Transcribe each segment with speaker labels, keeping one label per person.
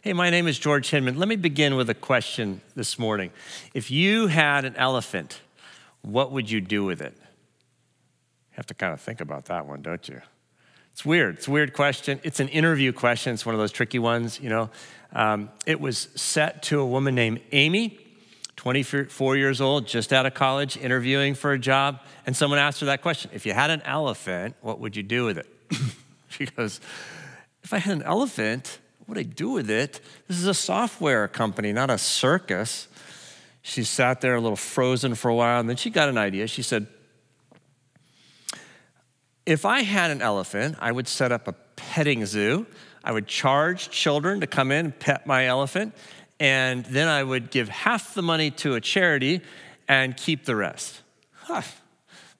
Speaker 1: Hey, my name is George Hinman. Let me begin with a question this morning. If you had an elephant, what would you do with it? You have to kind of think about that one, don't you? It's weird. It's a weird question. It's an interview question. It's one of those tricky ones, you know. Um, it was set to a woman named Amy, 24 years old, just out of college, interviewing for a job. And someone asked her that question If you had an elephant, what would you do with it? she goes, If I had an elephant, what would I do with it? This is a software company, not a circus. She sat there a little frozen for a while, and then she got an idea. She said, If I had an elephant, I would set up a petting zoo. I would charge children to come in and pet my elephant, and then I would give half the money to a charity and keep the rest. Huh.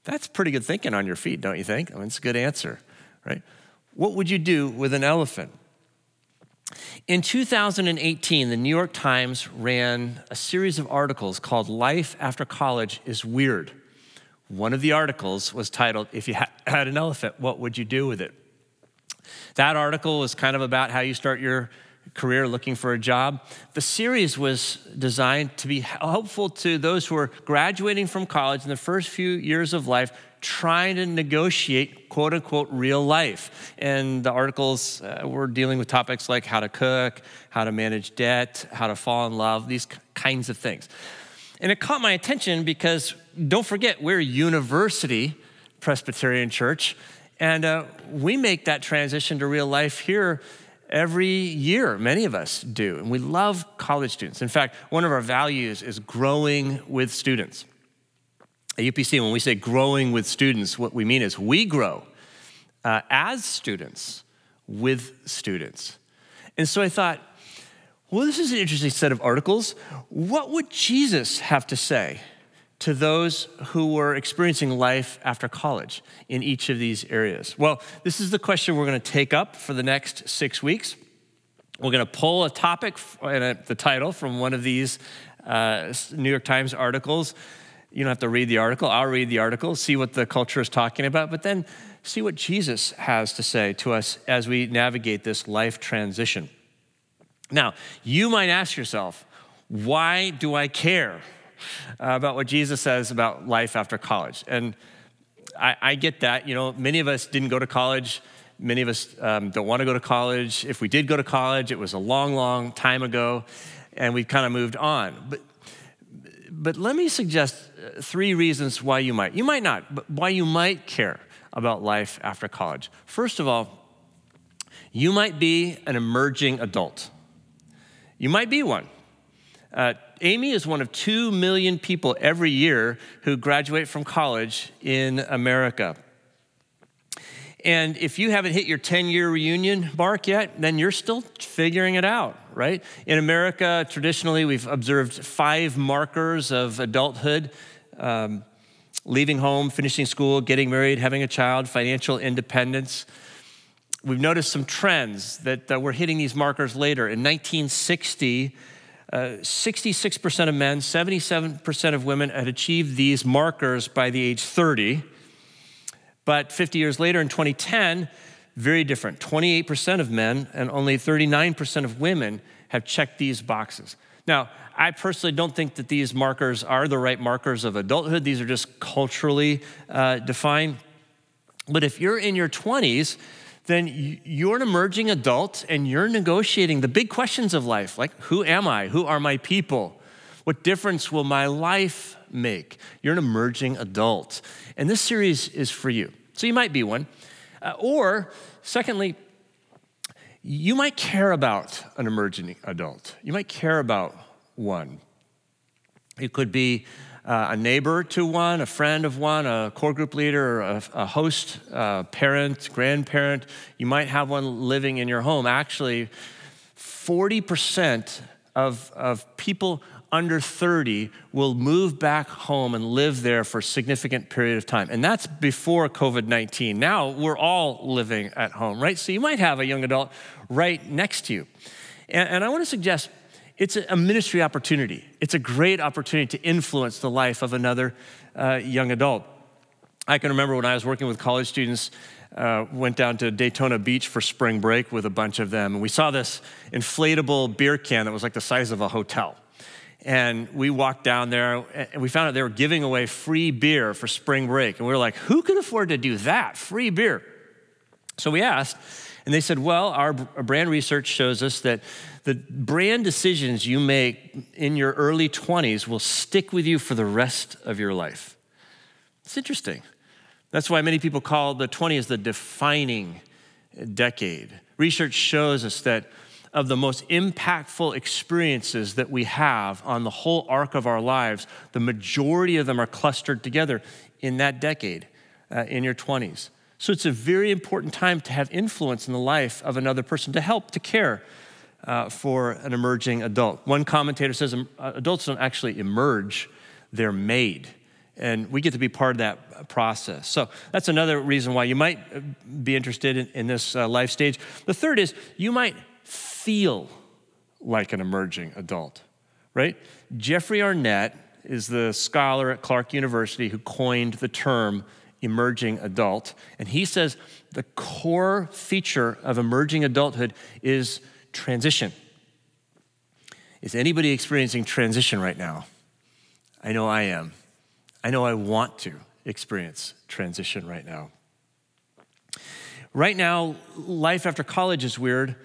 Speaker 1: That's pretty good thinking on your feet, don't you think? I mean, it's a good answer, right? What would you do with an elephant? In 2018, the New York Times ran a series of articles called Life After College is Weird. One of the articles was titled, If You Had an Elephant, What Would You Do with It? That article was kind of about how you start your career looking for a job. The series was designed to be helpful to those who are graduating from college in the first few years of life, trying to negotiate quote unquote real life. And the articles uh, were dealing with topics like how to cook, how to manage debt, how to fall in love, these kinds of things. And it caught my attention because don't forget, we're university Presbyterian church, and uh, we make that transition to real life here every year. Many of us do. And we love college students. In fact, one of our values is growing with students. At UPC, when we say growing with students, what we mean is we grow uh, as students with students. And so I thought, well, this is an interesting set of articles. What would Jesus have to say to those who were experiencing life after college in each of these areas? Well, this is the question we're going to take up for the next six weeks. We're going to pull a topic and the title from one of these uh, New York Times articles. You don't have to read the article. I'll read the article, see what the culture is talking about, but then see what Jesus has to say to us as we navigate this life transition. Now, you might ask yourself, why do I care? uh, about what Jesus says about life after college. And I, I, get that. You know, many of us didn't go to college. Many of us um, don't want to go to college. If we did go to college, it was a long, long time ago, and we've kind of moved on. But, but let me suggest uh, three reasons why you might. You might not, but why you might care about life after college. First of all, you might be an emerging adult. You might be one. Uh, Amy is one of 2 million people every year who graduate from college in America. And if you haven't hit your 10 year reunion mark yet, then you're still figuring it out, right? In America, traditionally, we've observed five markers of adulthood um, leaving home, finishing school, getting married, having a child, financial independence. We've noticed some trends that uh, we're hitting these markers later. In 1960, 66% of men, 77% of women had achieved these markers by the age 30. But 50 years later, in 2010, very different. 28% of men and only 39% of women have checked these boxes. Now, I personally don't think that these markers are the right markers of adulthood. These are just culturally uh, defined. But if you're in your 20s, then you're an emerging adult and you're negotiating the big questions of life like who am I? Who are my people? What difference will my life make? You're an emerging adult. And this series is for you. So you might be one. Uh, or, secondly, you might care about an emerging adult. You might care about one. It could be uh, a neighbor to one, a friend of one, a core group leader, a, a host, a parent, grandparent. You might have one living in your home. Actually, 40% of, of people under 30 will move back home and live there for a significant period of time. And that's before COVID 19. Now we're all living at home, right? So you might have a young adult right next to you. And, and I want to suggest it's a ministry opportunity. It's a great opportunity to influence the life of another uh, young adult. I can remember when I was working with college students, uh, went down to Daytona Beach for spring break with a bunch of them. And we saw this inflatable beer can that was like the size of a hotel. And we walked down there and we found out they were giving away free beer for spring break. And we were like, who can afford to do that? Free beer. So we asked, and they said, well, our brand research shows us that the brand decisions you make in your early 20s will stick with you for the rest of your life. It's interesting. That's why many people call the 20s the defining decade. Research shows us that of the most impactful experiences that we have on the whole arc of our lives, the majority of them are clustered together in that decade, uh, in your 20s. So it's a very important time to have influence in the life of another person, to help, to care uh, for an emerging adult. One commentator says um, adults don't actually emerge, they're made and we get to be part of that process. So that's another reason why you might uh, be interested in, in this uh, life stage. The third is you might feel like an emerging adult, right? Jeffrey Arnett is the scholar at Clark University who coined the term emerging adult. And he says the core feature of emerging adulthood is transition. Is anybody experiencing transition right now? I know I am. I know I want to experience transition right now. Right now, life after college is weird,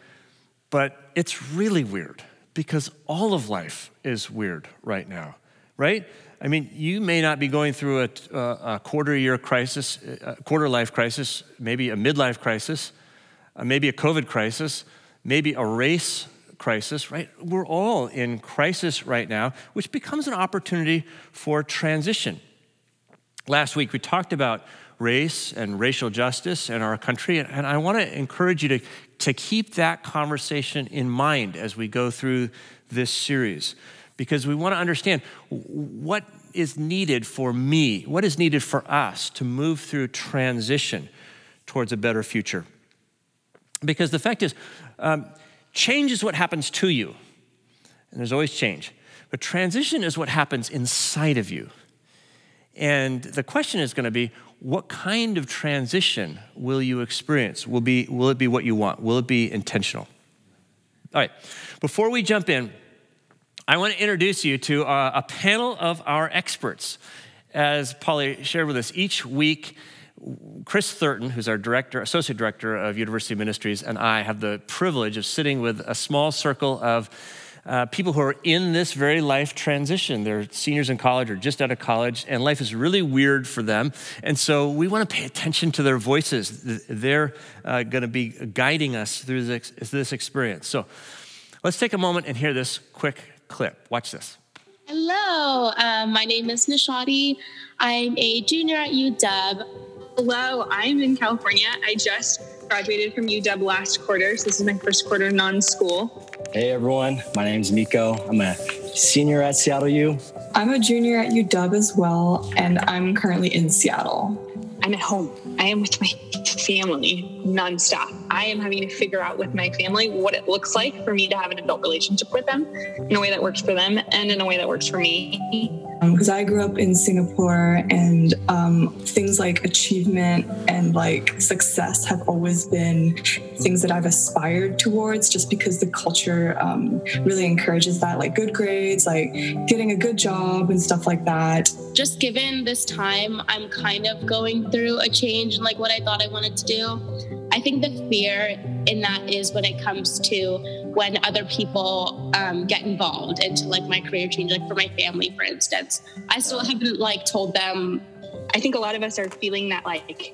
Speaker 1: but it's really weird because all of life is weird right now, right? I mean, you may not be going through a, a quarter year crisis, a quarter life crisis, maybe a midlife crisis, uh, maybe a COVID crisis, maybe a race crisis, right? We're all in crisis right now, which becomes an opportunity for transition. Last week, we talked about race and racial justice in our country, and I want to encourage you to, to keep that conversation in mind as we go through this series, because we want to understand what is needed for me, what is needed for us to move through transition towards a better future. Because the fact is, um, change is what happens to you, and there's always change. But transition is what happens inside of you. And the question is going to be what kind of transition will you experience? Will, be, will it be what you want? Will it be intentional? All right, before we jump in, I want to introduce you to a, a panel of our experts. As Polly shared with us, each week, Chris Thurton, who's our director, associate director of University Ministries, and I have the privilege of sitting with a small circle of uh, people who are in this very life transition. They're seniors in college or just out of college, and life is really weird for them. And so we want to pay attention to their voices. They're uh, going to be guiding us through this, this experience. So let's take a moment and hear this quick clip. Watch this.
Speaker 2: Hello, uh, my name is Nishadi. I'm a junior at UW.
Speaker 3: Hello, I'm in California. I just graduated from UW last quarter, so this is my first quarter non school.
Speaker 4: Hey everyone, my name is Miko. I'm a senior at Seattle U.
Speaker 5: I'm a junior at UW as well, and I'm currently in Seattle.
Speaker 3: I'm at home. I am with my family nonstop. I am having to figure out with my family what it looks like for me to have an adult relationship with them in a way that works for them and in a way that works for me
Speaker 5: because um, I grew up in Singapore and um, things like achievement and like success have always been things that I've aspired towards just because the culture um, really encourages that, like good grades, like getting a good job and stuff like that.
Speaker 2: Just given this time, I'm kind of going through a change in like what I thought I wanted to do. I think the fear in that is when it comes to when other people um, get involved into like my career change, like for my family, for instance. I still haven't like told them.
Speaker 3: I think a lot of us are feeling that like,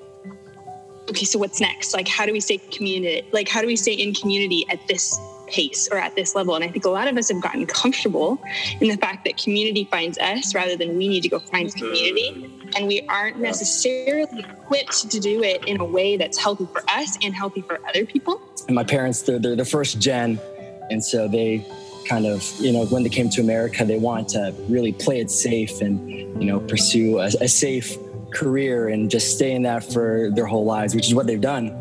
Speaker 3: okay, so what's next? Like, how do we stay community? Like, how do we stay in community at this pace or at this level. And I think a lot of us have gotten comfortable in the fact that community finds us rather than we need to go find community. And we aren't necessarily equipped to do it in a way that's healthy for us and healthy for other people.
Speaker 4: And my parents, they're, they're the first gen. And so they kind of, you know, when they came to America, they wanted to really play it safe and, you know, pursue a, a safe career and just stay in that for their whole lives, which is what they've done.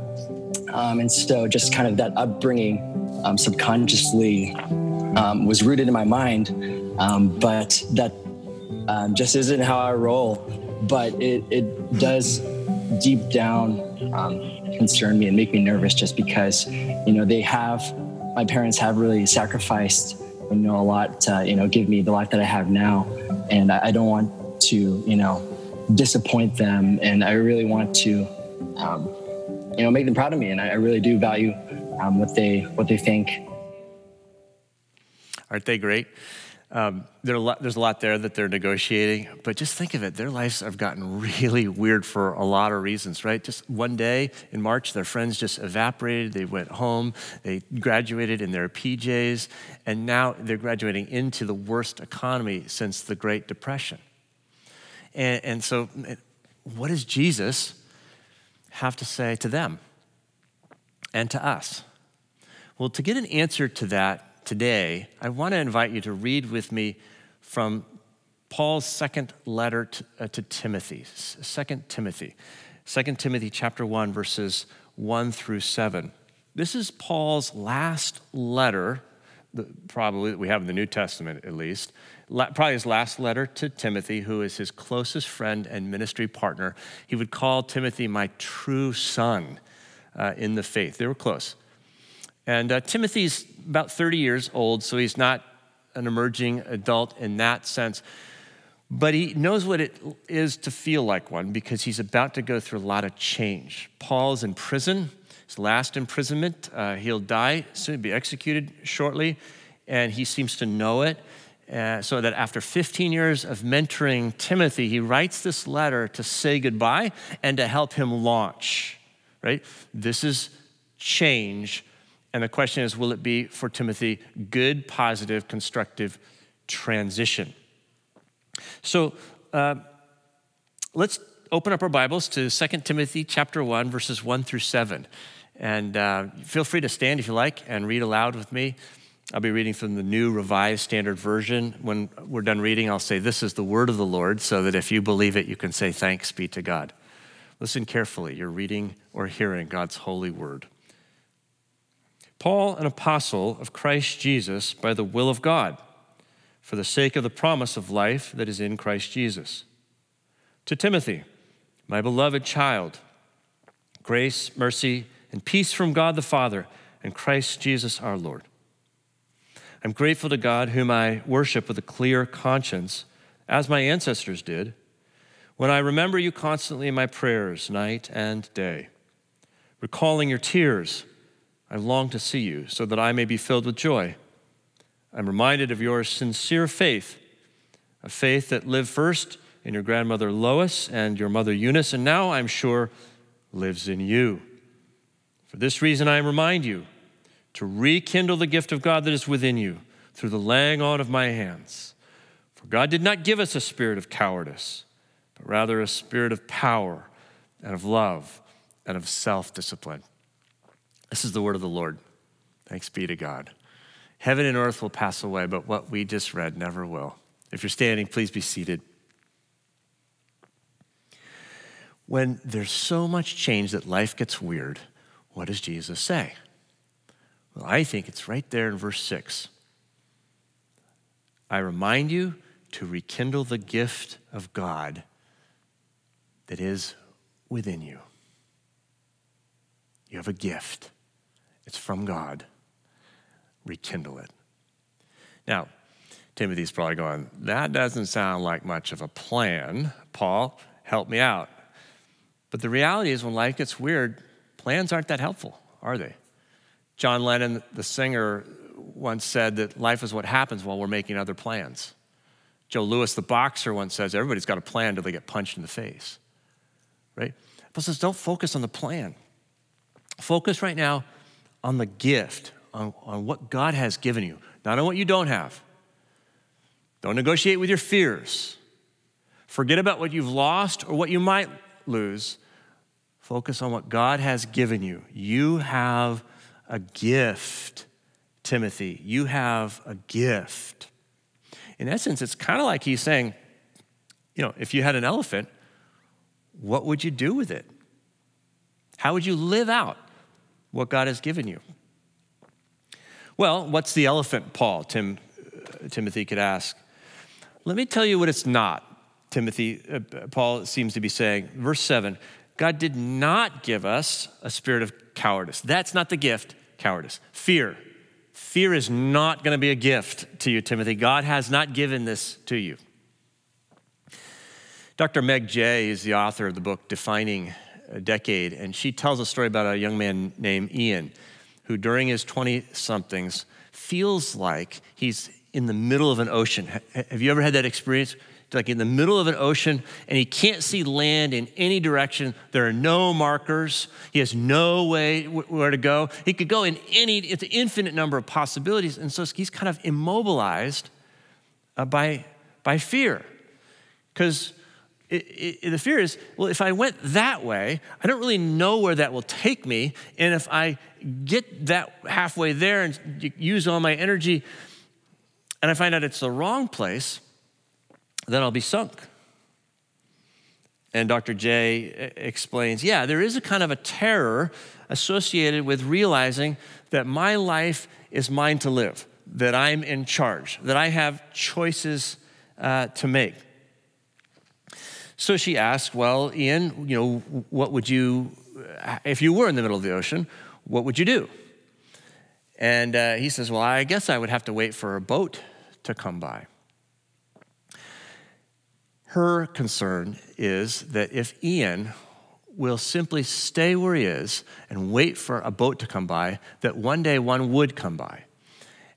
Speaker 4: Um, and so just kind of that upbringing um, subconsciously um, was rooted in my mind, um, but that um, just isn't how I roll. But it, it does deep down um, concern me and make me nervous just because, you know, they have, my parents have really sacrificed, you know, a lot to, you know, give me the life that I have now. And I, I don't want to, you know, disappoint them. And I really want to, um, you know, make them proud of me. And I, I really do value um, what they, what they think.
Speaker 1: Aren't they great? Um, lot, there's a lot there that they're negotiating, but just think of it. Their lives have gotten really weird for a lot of reasons, right? Just one day in March, their friends just evaporated. They went home. They graduated in their PJs, and now they're graduating into the worst economy since the Great Depression. And, and so, what does Jesus have to say to them and to us? Well, to get an answer to that, today, I want to invite you to read with me from Paul's second letter to, uh, to Timothy, Second Timothy, Second Timothy chapter 1, verses 1 through 7. This is Paul's last letter, probably that we have in the New Testament at least, probably his last letter to Timothy, who is his closest friend and ministry partner. He would call Timothy my true son uh, in the faith. They were close. And uh, Timothy's about 30 years old, so he's not an emerging adult in that sense. But he knows what it is to feel like one because he's about to go through a lot of change. Paul's in prison, his last imprisonment. Uh, he'll die soon, be executed shortly, and he seems to know it. Uh, so that after 15 years of mentoring Timothy, he writes this letter to say goodbye and to help him launch, right? This is change and the question is will it be for Timothy good, positive, constructive transition? So uh, let's open up our Bibles to 2 Timothy chapter 1, verses 1 through 7. And uh, feel free to stand if you like and read aloud with me. I'll be reading from the New Revised Standard Version. When we're done reading, I'll say, This is the word of the Lord, so that if you believe it, you can say, Thanks be to God. Listen carefully. You're reading or hearing God's holy word. Paul, an apostle of Christ Jesus by the will of God, for the sake of the promise of life that is in Christ Jesus. To Timothy, my beloved child, grace, mercy, and peace from God the Father and Christ Jesus our Lord. I'm grateful to God, whom I worship with a clear conscience, as my ancestors did, when I remember you constantly in my prayers, night and day, recalling your tears I long to see you so that I may be filled with joy. I'm reminded of your sincere faith, a faith that lived first in your grandmother Lois and your mother Eunice, and now I'm sure lives in you. For this reason, I remind you to rekindle the gift of God that is within you through the laying on of my hands. For God did not give us a spirit of cowardice, but rather a spirit of power and of love and of self discipline. This is the word of the Lord. Thanks be to God. Heaven and earth will pass away, but what we just read never will. If you're standing, please be seated. When there's so much change that life gets weird, what does Jesus say? Well, I think it's right there in verse 6. I remind you to rekindle the gift of God that is within you. You have a gift. It's from God. Rekindle it. Now, Timothy's probably going, that doesn't sound like much of a plan. Paul, help me out. But the reality is, when life gets weird, plans aren't that helpful, are they? John Lennon, the singer, once said that life is what happens while we're making other plans. Joe Louis, the boxer, once says everybody's got a plan until they get punched in the face, right? Paul says, don't focus on the plan. Focus right now on the gift, on, on what God has given you, not on what you don't have. Don't negotiate with your fears. Forget about what you've lost or what you might lose. Focus on what God has given you. You have a gift, Timothy. You have a gift. In essence, it's kind of like he's saying, you know, if you had an elephant, what would you do with it? How would you live out what God has given you. Well, what's the elephant, Paul? Tim, uh, Timothy could ask. Let me tell you what it's not, Timothy, uh, Paul seems to be saying. Verse 7 God did not give us a spirit of cowardice. That's not the gift, cowardice. Fear. Fear is not going to be a gift to you, Timothy. God has not given this to you. Dr. Meg Jay is the author of the book Defining Decade, and she tells a story about a young man named Ian who, during his 20 somethings, feels like he's in the middle of an ocean. Have you ever had that experience? Like in the middle of an ocean, and he can't see land in any direction. There are no markers. He has no way where to go. He could go in any, it's an infinite number of possibilities. And so he's kind of immobilized uh, by, by fear. Because the fear is, well, if I went that way, I don't really know where that will take me. And if I get that halfway there and use all my energy, and I find out it's the wrong place, then I'll be sunk. And Dr. Jay explains yeah, there is a kind of a terror associated with realizing that my life is mine to live, that I'm in charge, that I have choices uh, to make. So she asked, Well, Ian, you know, what would you, if you were in the middle of the ocean, what would you do? And uh, he says, Well, I guess I would have to wait for a boat to come by. Her concern is that if Ian will simply stay where he is and wait for a boat to come by, that one day one would come by.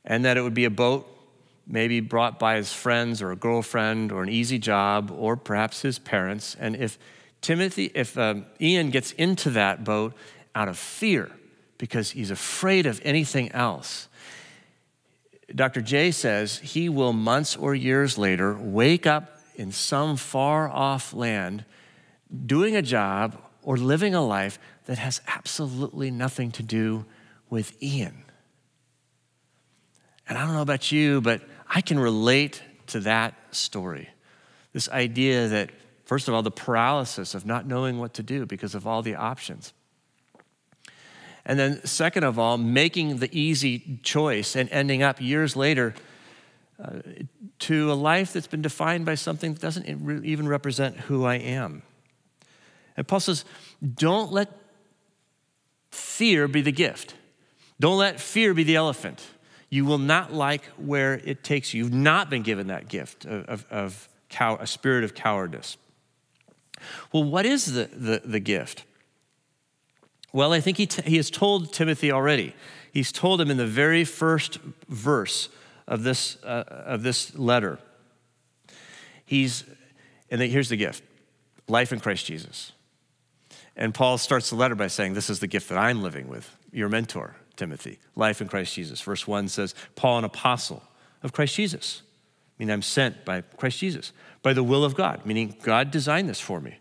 Speaker 1: And that it would be a boat maybe brought by his friends or a girlfriend or an easy job or perhaps his parents. And if Timothy, if um, Ian gets into that boat out of fear because he's afraid of anything else, Dr. Jay says he will months or years later wake up in some far off land doing a job or living a life that has absolutely nothing to do with Ian. And I don't know about you, but I can relate to that story. This idea that, first of all, the paralysis of not knowing what to do because of all the options. And then, second of all, making the easy choice and ending up years later uh, to a life that's been defined by something that doesn't even represent who I am. And Paul says, don't let fear be the gift. Don't let fear be the elephant you will not like where it takes you. You've not been given that gift of, of, of cow, a spirit of cowardice. Well, what is the, the, the gift? Well, I think he, t- he has told Timothy already. He's told him in the very first verse of this, uh, of this letter. He's, and here's the gift life in Christ Jesus. And Paul starts the letter by saying, This is the gift that I'm living with, your mentor. Timothy, life in Christ Jesus. Verse 1 says, Paul, an apostle of Christ Jesus. I mean, I'm sent by Christ Jesus, by the will of God, meaning God designed this for me.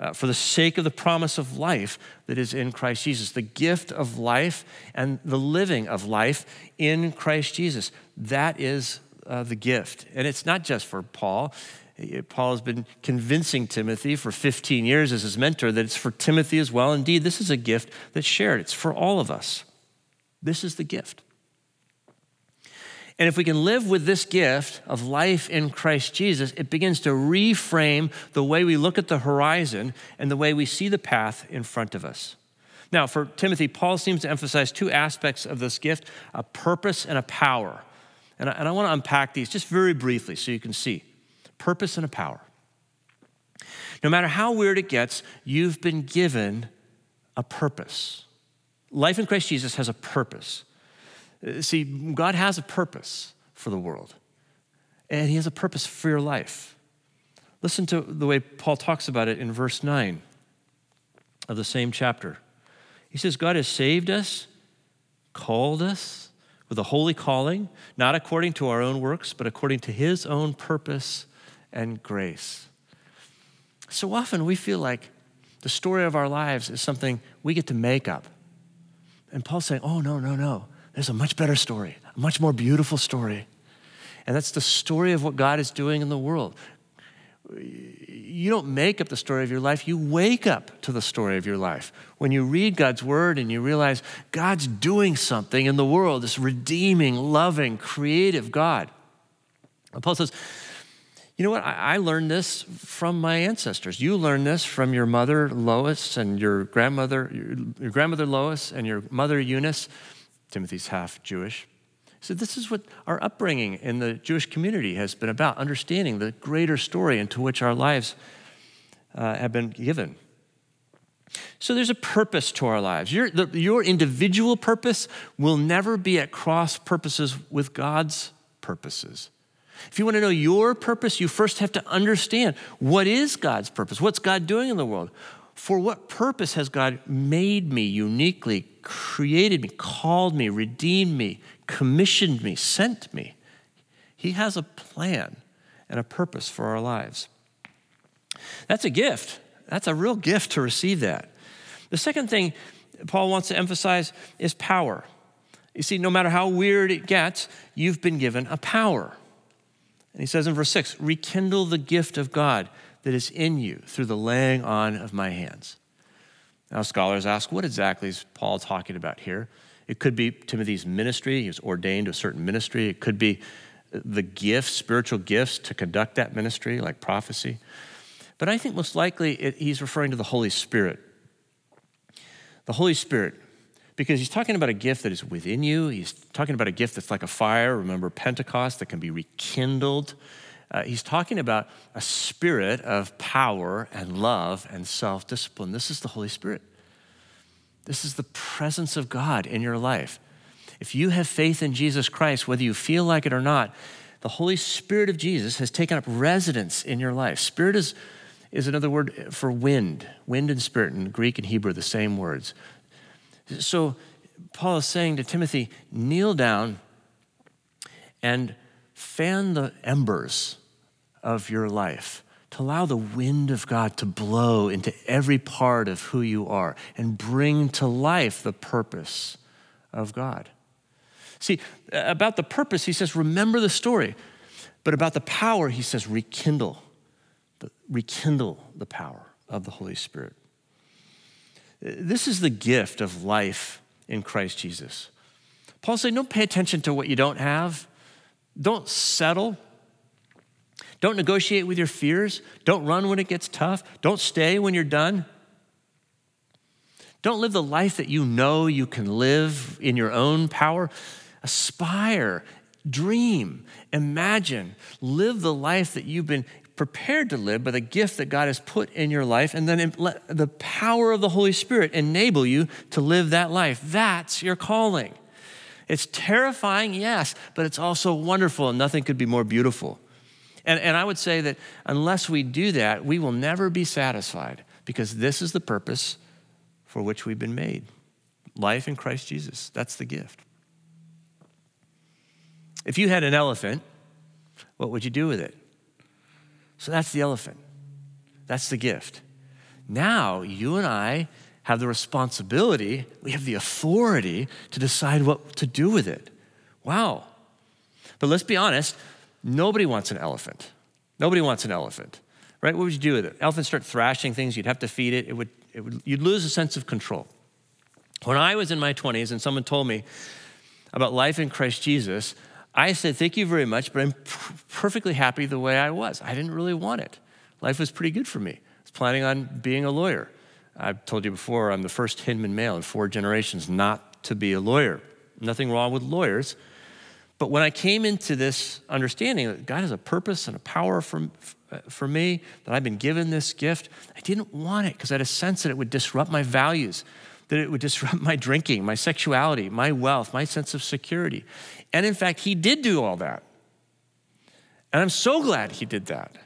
Speaker 1: Uh, for the sake of the promise of life that is in Christ Jesus, the gift of life and the living of life in Christ Jesus. That is uh, the gift. And it's not just for Paul. Paul has been convincing Timothy for 15 years as his mentor that it's for Timothy as well. Indeed, this is a gift that's shared, it's for all of us. This is the gift. And if we can live with this gift of life in Christ Jesus, it begins to reframe the way we look at the horizon and the way we see the path in front of us. Now, for Timothy, Paul seems to emphasize two aspects of this gift a purpose and a power. And I, and I want to unpack these just very briefly so you can see purpose and a power. No matter how weird it gets, you've been given a purpose. Life in Christ Jesus has a purpose. Uh, see, God has a purpose for the world, and He has a purpose for your life. Listen to the way Paul talks about it in verse 9 of the same chapter. He says, God has saved us, called us with a holy calling, not according to our own works, but according to His own purpose and grace. So often we feel like the story of our lives is something we get to make up and Paul's saying, oh, no, no, no. There's a much better story, a much more beautiful story. And that's the story of what God is doing in the world. You don't make up the story of your life, you wake up to the story of your life. When you read God's word and you realize God's doing something in the world, this redeeming, loving, creative God. And Paul says, You know what? I, I learned this from my ancestors. You learned this from your mother Lois and your grandmother, your, your grandmother Lois and your mother Eunice. Timothy's half Jewish. So, this is what our upbringing in the Jewish community has been about understanding the greater story into which our lives uh, have been given. So, there's a purpose to our lives. Your, the, your individual purpose will never be at cross purposes with God's purposes. If you want to know your purpose, you first have to understand what is God's purpose? What's God doing in the world? For what purpose has God made me uniquely, created me, called me, redeemed me, commissioned me, sent me? He has a plan and a purpose for our lives. That's a gift. That's a real gift to receive that. The second thing Paul wants to emphasize is power. You see, no matter how weird it gets, you've been given a power. And he says in verse 6 rekindle the gift of God that is in you through the laying on of my hands. Now, scholars ask, what exactly is Paul talking about here? It could be Timothy's ministry. He was ordained to a certain ministry. It could be the gifts, spiritual gifts to conduct that ministry, like prophecy. But I think most likely it, he's referring to the Holy Spirit. The Holy Spirit, because he's talking about a gift that is within you. He's talking about a gift that's like a fire. Remember Pentecost that can be rekindled. Uh, he's talking about a spirit of power and love and self discipline. This is the Holy Spirit. This is the presence of God in your life. If you have faith in Jesus Christ, whether you feel like it or not, the Holy Spirit of Jesus has taken up residence in your life. Spirit is, is another word for wind. Wind and spirit in Greek and Hebrew are the same words. So Paul is saying to Timothy, kneel down and fan the embers of your life, to allow the wind of God to blow into every part of who you are and bring to life the purpose of God. See, about the purpose, he says, remember the story. But about the power, he says, rekindle. Rekindle the power of the Holy Spirit. This is the gift of life in Christ Jesus. Paul said, don't pay attention to what you don't have. Don't settle. Don't negotiate with your fears. Don't run when it gets tough. Don't stay when you're done. Don't live the life that you know you can live in your own power. Aspire, dream, imagine, live the life that you've been prepared to live by the gift that God has put in your life, and then let the power of the Holy Spirit enable you to live that life. That's your calling. It's terrifying, yes, but it's also wonderful, and nothing could be more beautiful. And, and I would say that unless we do that, we will never be satisfied because this is the purpose for which we've been made life in Christ Jesus. That's the gift. If you had an elephant, what would you do with it? So that's the elephant. That's the gift. Now, you and I have the responsibility, we have the authority to decide what to do with it. Wow. But let's be honest, nobody wants an elephant. Nobody wants an elephant, right? What would you do with it? Elephants start thrashing things, you'd have to feed it, it would, it would, you'd lose a sense of control. When I was in my 20s and someone told me about life in Christ Jesus, I said, Thank you very much, but I'm perfectly happy the way I was. I didn't really want it. Life was pretty good for me. I was planning on being a lawyer. I've told you before, I'm the first Hinman male in four generations not to be a lawyer. Nothing wrong with lawyers. But when I came into this understanding that God has a purpose and a power for, uh, for me, that I've been given this gift, I didn't want it because I had a sense that it would disrupt my values, that it would disrupt my drinking, my sexuality, my wealth, my sense of security. And in fact, he did do all that. And I'm so glad he did that.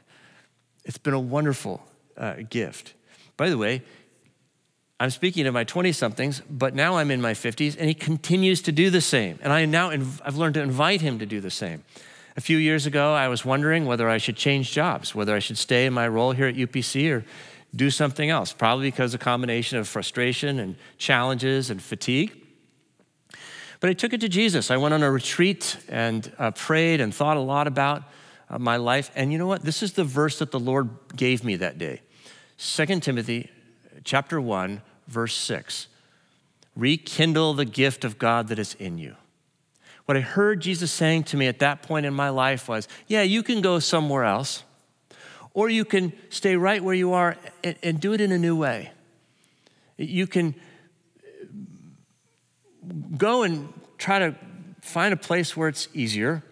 Speaker 1: It's been a wonderful uh, gift. By the way, I'm speaking to my 20 somethings, but now I'm in my 50s, and he continues to do the same. And I now inv- I've learned to invite him to do the same. A few years ago, I was wondering whether I should change jobs, whether I should stay in my role here at UPC or do something else, probably because a combination of frustration and challenges and fatigue. But I took it to Jesus. I went on a retreat and uh, prayed and thought a lot about uh, my life. And you know what? This is the verse that the Lord gave me that day 2 Timothy chapter 1, verse 6. Rekindle the gift of God that is in you. What I heard Jesus saying to me at that point in my life was, Yeah, you can go somewhere else. Or you can stay right where you are and, and do it in a new way. You can go and try to find a place where it's easier,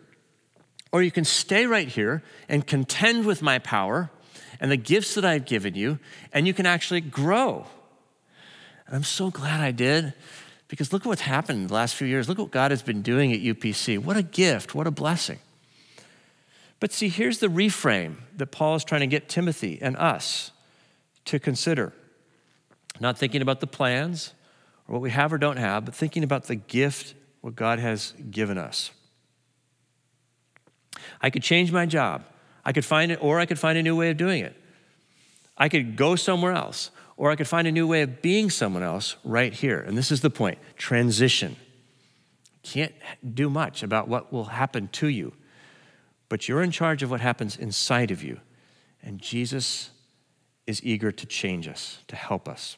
Speaker 1: or you can stay right here and contend with my power and the gifts that I've given you, and you can actually grow. And I'm so glad I did because look at what's happened the last few years. Look what God has been doing at UPC. What a gift, what a blessing. But see, here's the reframe that Paul is trying to get Timothy and us to consider. Not thinking about the plans or what we have or don't have, but thinking about the gift, what God has given us. I could change my job. I could find it, or I could find a new way of doing it. I could go somewhere else, or I could find a new way of being someone else right here. And this is the point transition. Can't do much about what will happen to you, but you're in charge of what happens inside of you. And Jesus is eager to change us, to help us.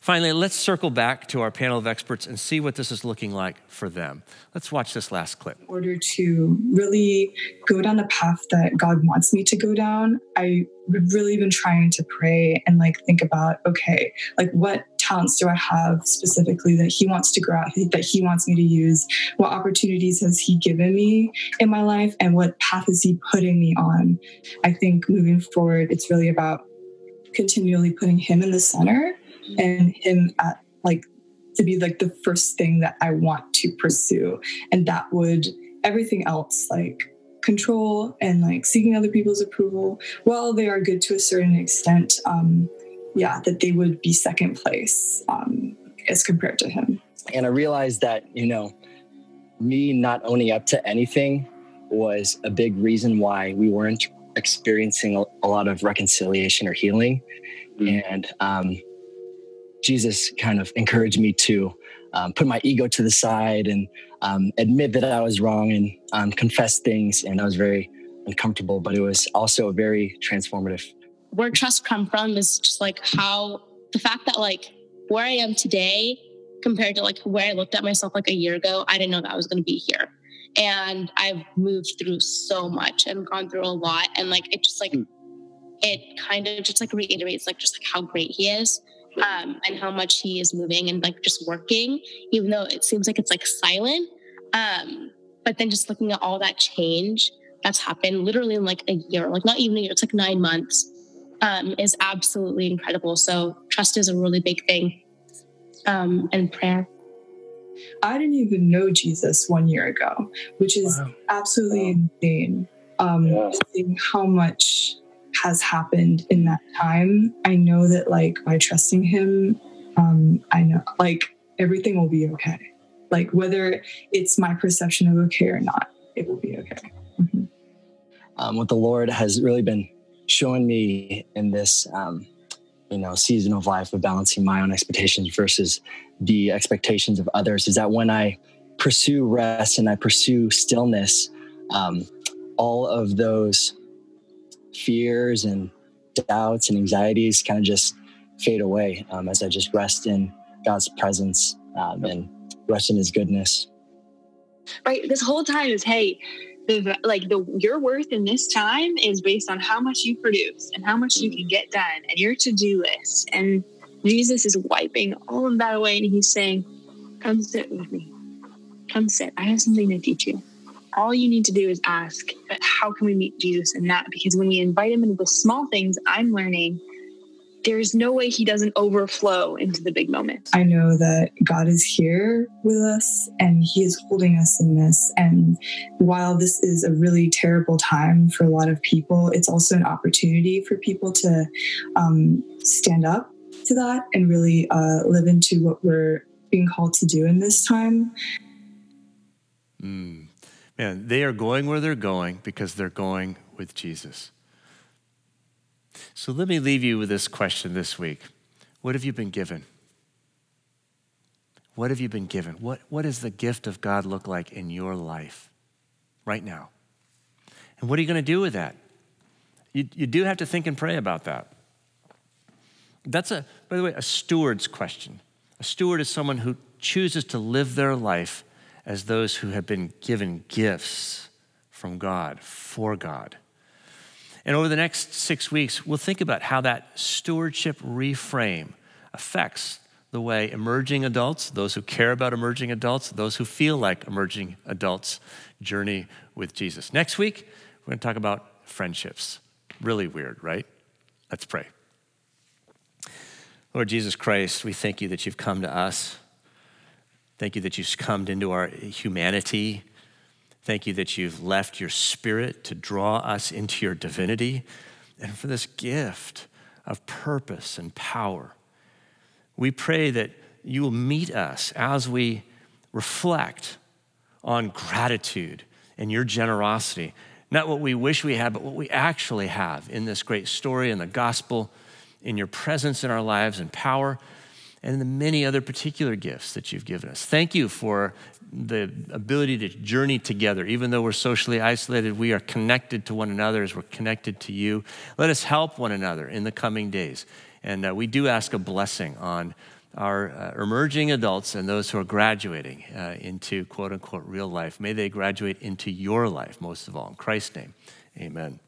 Speaker 1: Finally, let's circle back to our panel of experts and see what this is looking like for them. Let's watch this last clip.
Speaker 5: In order to really go down the path that God wants me to go down, I have really been trying to pray and like think about okay, like what talents do I have specifically that He wants to grow out, that He wants me to use? What opportunities has He given me in my life, and what path is He putting me on? I think moving forward, it's really about continually putting Him in the center and him at like to be like the first thing that I want to pursue. And that would everything else like control and like seeking other people's approval, while they are good to a certain extent, um, yeah, that they would be second place um, as compared to him.
Speaker 4: And I realized that, you know, me not owning up to anything was a big reason why we weren't experiencing a, lot of reconciliation or healing. Mm-hmm. And um, Jesus kind of encouraged me to um, put my ego to the side and um, admit that I was wrong and um, confess things. And I was very uncomfortable, but it was also very transformative.
Speaker 2: Where trust come from is just like how the fact that like where I am today compared to like where I looked at myself like a year ago, I didn't know that I was going to be here. And I've moved through so much and gone through a lot. And like, it just like, mm. it kind of just like reiterates like just like how great he is um, and how much he is moving and like just working, even though it seems like it's like silent. Um, but then just looking at all that change that's happened literally in like a year, like not even a year, it's like nine months, um, is absolutely incredible. So trust is a really big thing. Um, and prayer.
Speaker 5: I didn't even know Jesus one year ago, which is wow. absolutely wow. insane. Um, yeah. Seeing how much has happened in that time, I know that like by trusting him, um, I know like everything will be okay. Like whether it's my perception of okay or not, it will be okay. Mm-hmm.
Speaker 4: Um, what the Lord has really been showing me in this, um, you know, season of life of balancing my own expectations versus the expectations of others is that when I pursue rest and I pursue stillness, um, all of those fears and doubts and anxieties kind of just fade away um, as I just rest in God's presence um, and rest in His goodness.
Speaker 3: Right. This whole time is hey, the like the your worth in this time is based on how much you produce and how much you can get done and your to do list. And Jesus is wiping all of that away, and He's saying, "Come sit with me. Come sit. I have something to teach you." All you need to do is ask, how can we meet Jesus in that? Because when we invite him into the small things, I'm learning there's no way he doesn't overflow into the big moments.
Speaker 5: I know that God is here with us and he is holding us in this. And while this is a really terrible time for a lot of people, it's also an opportunity for people to um, stand up to that and really uh, live into what we're being called to do in this time.
Speaker 1: Mm. Man, they are going where they're going because they're going with Jesus. So let me leave you with this question this week What have you been given? What have you been given? What, what does the gift of God look like in your life right now? And what are you going to do with that? You, you do have to think and pray about that. That's a, by the way, a steward's question. A steward is someone who chooses to live their life as those who have been given gifts from God, for God. And over the next six weeks, we'll think about how that stewardship reframe affects the way emerging adults, those who care about emerging adults, those who feel like emerging adults, journey with Jesus. Next week, we're going to talk about friendships. Really weird, right? Let's pray. Lord Jesus Christ, we thank you that you've come to us. Thank you that you've come into our humanity. Thank you that you've left your spirit to draw us into your divinity and for this gift of purpose and power. We pray that you will meet us as we reflect on gratitude and your generosity. Not what we wish we had, but what we actually have in this great story in the gospel, in your presence in our lives and power, and the many other particular gifts that you've given us. Thank you for the ability to journey together. Even though we're socially isolated, we are connected to one another as we're connected to you. Let us help one another in the coming days. And uh, we do ask a blessing on our uh, emerging adults and those who are graduating uh, into quote unquote real life. May they graduate into your life, most of all. In Christ's name, amen.